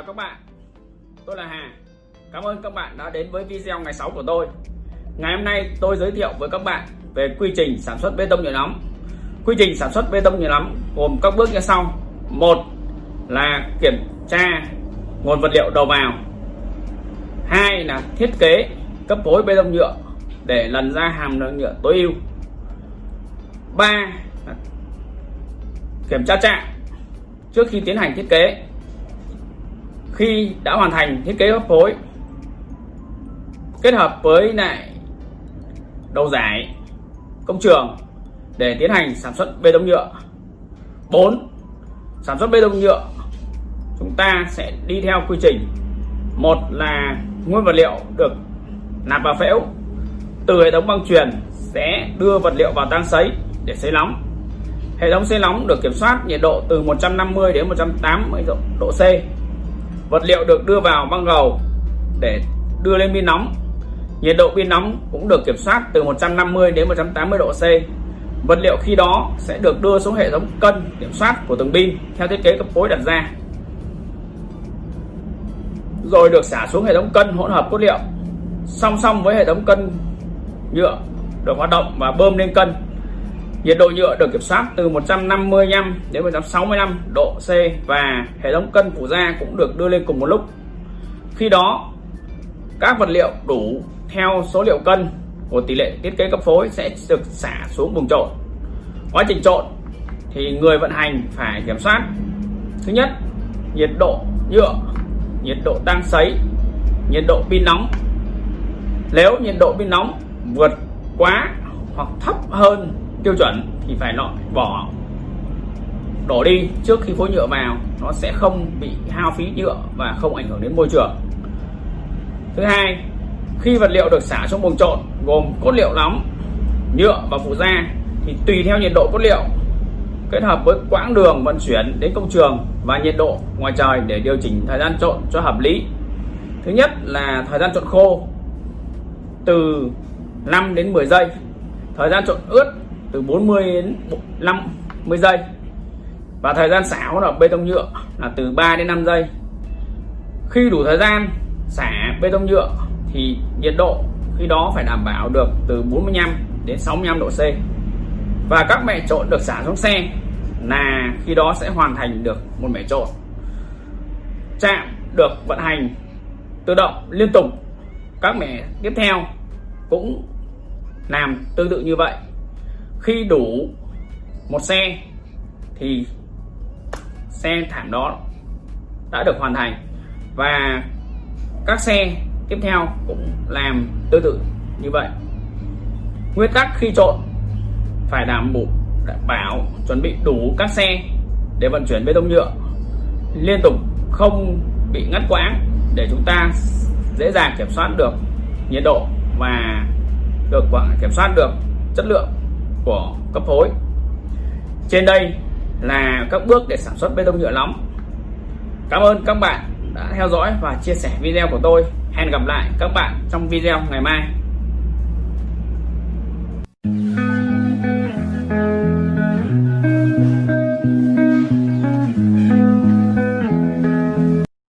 Chào các bạn, tôi là Hà. Cảm ơn các bạn đã đến với video ngày 6 của tôi. Ngày hôm nay tôi giới thiệu với các bạn về quy trình sản xuất bê tông nhựa nóng. Quy trình sản xuất bê tông nhựa nóng gồm các bước như sau. Một là kiểm tra nguồn vật liệu đầu vào. Hai là thiết kế cấp phối bê tông nhựa để lần ra hàm lượng nhựa tối ưu. Ba kiểm tra trạng trước khi tiến hành thiết kế khi đã hoàn thành thiết kế hấp phối kết hợp với lại đầu giải công trường để tiến hành sản xuất bê tông nhựa. 4 sản xuất bê tông nhựa, chúng ta sẽ đi theo quy trình. Một là nguyên vật liệu được nạp vào phễu, từ hệ thống băng truyền sẽ đưa vật liệu vào tang sấy để sấy nóng. Hệ thống sấy nóng được kiểm soát nhiệt độ từ 150 đến 180 độ C vật liệu được đưa vào băng gầu để đưa lên pin nóng. Nhiệt độ pin nóng cũng được kiểm soát từ 150 đến 180 độ C. Vật liệu khi đó sẽ được đưa xuống hệ thống cân kiểm soát của từng pin theo thiết kế cấp phối đặt ra. Rồi được xả xuống hệ thống cân hỗn hợp cốt liệu. Song song với hệ thống cân nhựa được hoạt động và bơm lên cân nhiệt độ nhựa được kiểm soát từ 155 đến 165 độ C và hệ thống cân phụ gia cũng được đưa lên cùng một lúc. Khi đó, các vật liệu đủ theo số liệu cân của tỷ lệ thiết kế cấp phối sẽ được xả xuống vùng trộn. Quá trình trộn thì người vận hành phải kiểm soát. Thứ nhất, nhiệt độ nhựa, nhiệt độ tăng sấy, nhiệt độ pin nóng. Nếu nhiệt độ pin nóng vượt quá hoặc thấp hơn tiêu chuẩn thì phải loại bỏ, đổ đi trước khi phối nhựa vào. Nó sẽ không bị hao phí nhựa và không ảnh hưởng đến môi trường. Thứ hai, khi vật liệu được xả trong buồng trộn gồm cốt liệu nóng, nhựa và phụ gia thì tùy theo nhiệt độ cốt liệu, kết hợp với quãng đường vận chuyển đến công trường và nhiệt độ ngoài trời để điều chỉnh thời gian trộn cho hợp lý. Thứ nhất là thời gian trộn khô, từ 5 đến 10 giây. Thời gian trộn ướt từ 40 đến 50 giây. Và thời gian xả hỗn hợp bê tông nhựa là từ 3 đến 5 giây. Khi đủ thời gian xả bê tông nhựa thì nhiệt độ khi đó phải đảm bảo được từ 45 đến 65 độ C. Và các mẹ trộn được xả xuống xe là khi đó sẽ hoàn thành được một mẻ trộn. Chạm được vận hành tự động liên tục. Các mẻ tiếp theo cũng làm tương tự như vậy khi đủ một xe, thì xe thảm đó đã được hoàn thành. Và các xe tiếp theo cũng làm tương tự như vậy. Nguyên tắc khi trộn phải đảm bảo đảm bảo chuẩn bị đủ các xe để vận chuyển bê tông nhựa liên tục, không bị ngắt quãng để chúng ta dễ dàng kiểm soát được nhiệt độ và được kiểm soát được chất lượng của cấp phối. Trên đây là các bước để sản xuất bê tông nhựa nóng. Cảm ơn các bạn đã theo dõi và chia sẻ video của tôi. Hẹn gặp lại các bạn trong video ngày mai.